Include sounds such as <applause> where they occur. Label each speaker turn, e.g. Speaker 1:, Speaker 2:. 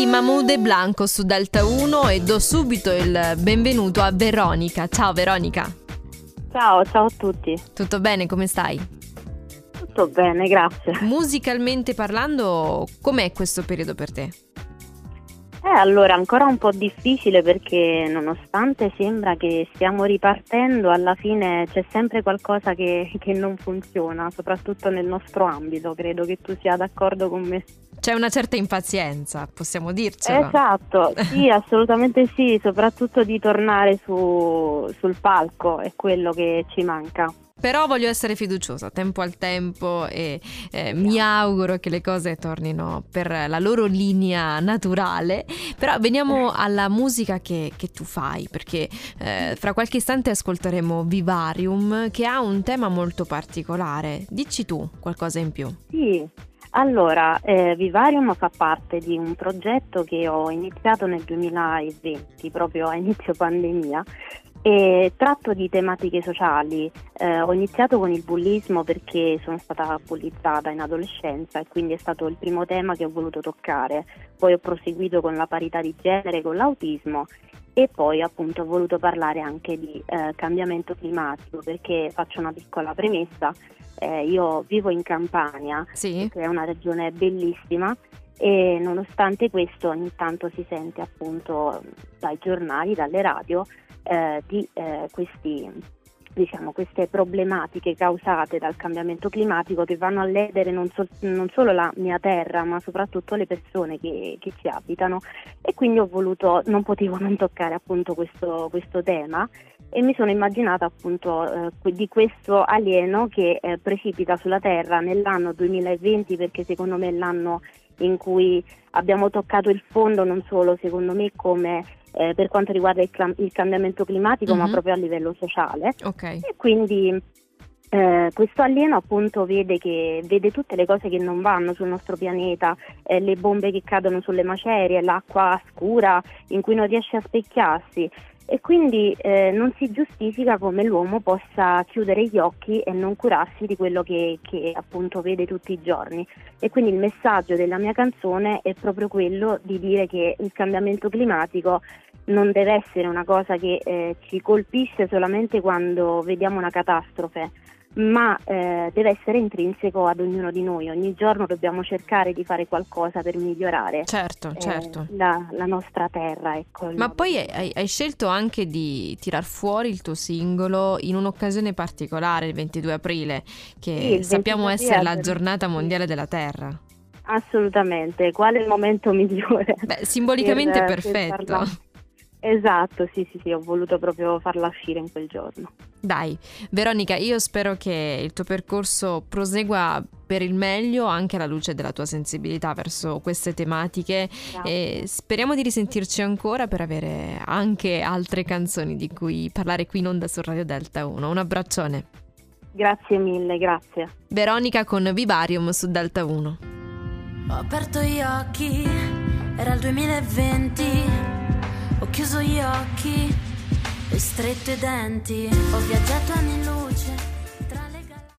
Speaker 1: di Mahmoud e Blanco su Delta 1 e do subito il benvenuto a Veronica. Ciao Veronica.
Speaker 2: Ciao, ciao a tutti.
Speaker 1: Tutto bene, come stai?
Speaker 2: Tutto bene, grazie.
Speaker 1: Musicalmente parlando, com'è questo periodo per te?
Speaker 2: Eh, allora, ancora un po' difficile perché nonostante sembra che stiamo ripartendo, alla fine c'è sempre qualcosa che, che non funziona, soprattutto nel nostro ambito, credo che tu sia d'accordo con me.
Speaker 1: C'è una certa impazienza, possiamo dircelo.
Speaker 2: Esatto, sì, <laughs> assolutamente sì, soprattutto di tornare su, sul palco, è quello che ci manca.
Speaker 1: Però voglio essere fiduciosa, tempo al tempo e eh, mi auguro che le cose tornino per la loro linea naturale. Però veniamo alla musica che, che tu fai, perché eh, fra qualche istante ascolteremo Vivarium che ha un tema molto particolare. Dici tu qualcosa in più.
Speaker 2: Sì, allora, eh, Vivarium fa parte di un progetto che ho iniziato nel 2020, proprio a inizio pandemia, e tratto di tematiche sociali. Eh, ho iniziato con il bullismo perché sono stata bullizzata in adolescenza e quindi è stato il primo tema che ho voluto toccare. Poi ho proseguito con la parità di genere, con l'autismo e poi appunto ho voluto parlare anche di eh, cambiamento climatico perché faccio una piccola premessa. Eh, io vivo in Campania,
Speaker 1: sì.
Speaker 2: che è una regione bellissima e nonostante questo ogni tanto si sente appunto dai giornali, dalle radio eh, di eh, questi, diciamo, queste problematiche causate dal cambiamento climatico che vanno a ledere non, so, non solo la mia terra ma soprattutto le persone che, che, ci abitano. E quindi ho voluto, non potevo non toccare appunto questo, questo tema. E mi sono immaginata appunto eh, di questo alieno che eh, precipita sulla Terra nell'anno 2020 perché secondo me è l'anno in cui abbiamo toccato il fondo non solo secondo me come eh, per quanto riguarda il, clam- il cambiamento climatico, mm-hmm. ma proprio a livello sociale.
Speaker 1: Okay.
Speaker 2: E quindi eh, questo alieno appunto vede, che, vede, tutte le cose che non vanno sul nostro pianeta, eh, le bombe che cadono sulle macerie, l'acqua scura in cui non riesce a specchiarsi e quindi eh, non si giustifica come l'uomo possa chiudere gli occhi e non curarsi di quello che, che, appunto vede tutti i giorni. E quindi il messaggio della mia canzone è proprio quello di dire che il cambiamento climatico non deve essere una cosa che eh, ci colpisce solamente quando vediamo una catastrofe, ma eh, deve essere intrinseco ad ognuno di noi. Ogni giorno dobbiamo cercare di fare qualcosa per migliorare
Speaker 1: certo,
Speaker 2: eh,
Speaker 1: certo.
Speaker 2: La, la, nostra terra. Ecco,
Speaker 1: ma poi hai, hai, scelto anche di tirar fuori il tuo singolo in un'occasione particolare, il 22 aprile, che sì, sappiamo essere la giornata mondiale della terra.
Speaker 2: Assolutamente, qual è il momento migliore?
Speaker 1: Beh, simbolicamente per, perfetto. Per
Speaker 2: Esatto, sì, sì, sì, ho voluto proprio farla uscire in quel giorno.
Speaker 1: Dai, Veronica, io spero che il tuo percorso prosegua per il meglio anche alla luce della tua sensibilità verso queste tematiche Grazie. e speriamo di risentirci ancora per avere anche altre canzoni di cui parlare qui in onda su Radio Delta 1. Un abbraccione.
Speaker 2: Grazie mille, grazie.
Speaker 1: Veronica con Vivarium su Delta 1.
Speaker 3: Ho aperto gli occhi, era il 2020 ho chiuso gli occhi e stretto i denti, ho viaggiato anni luce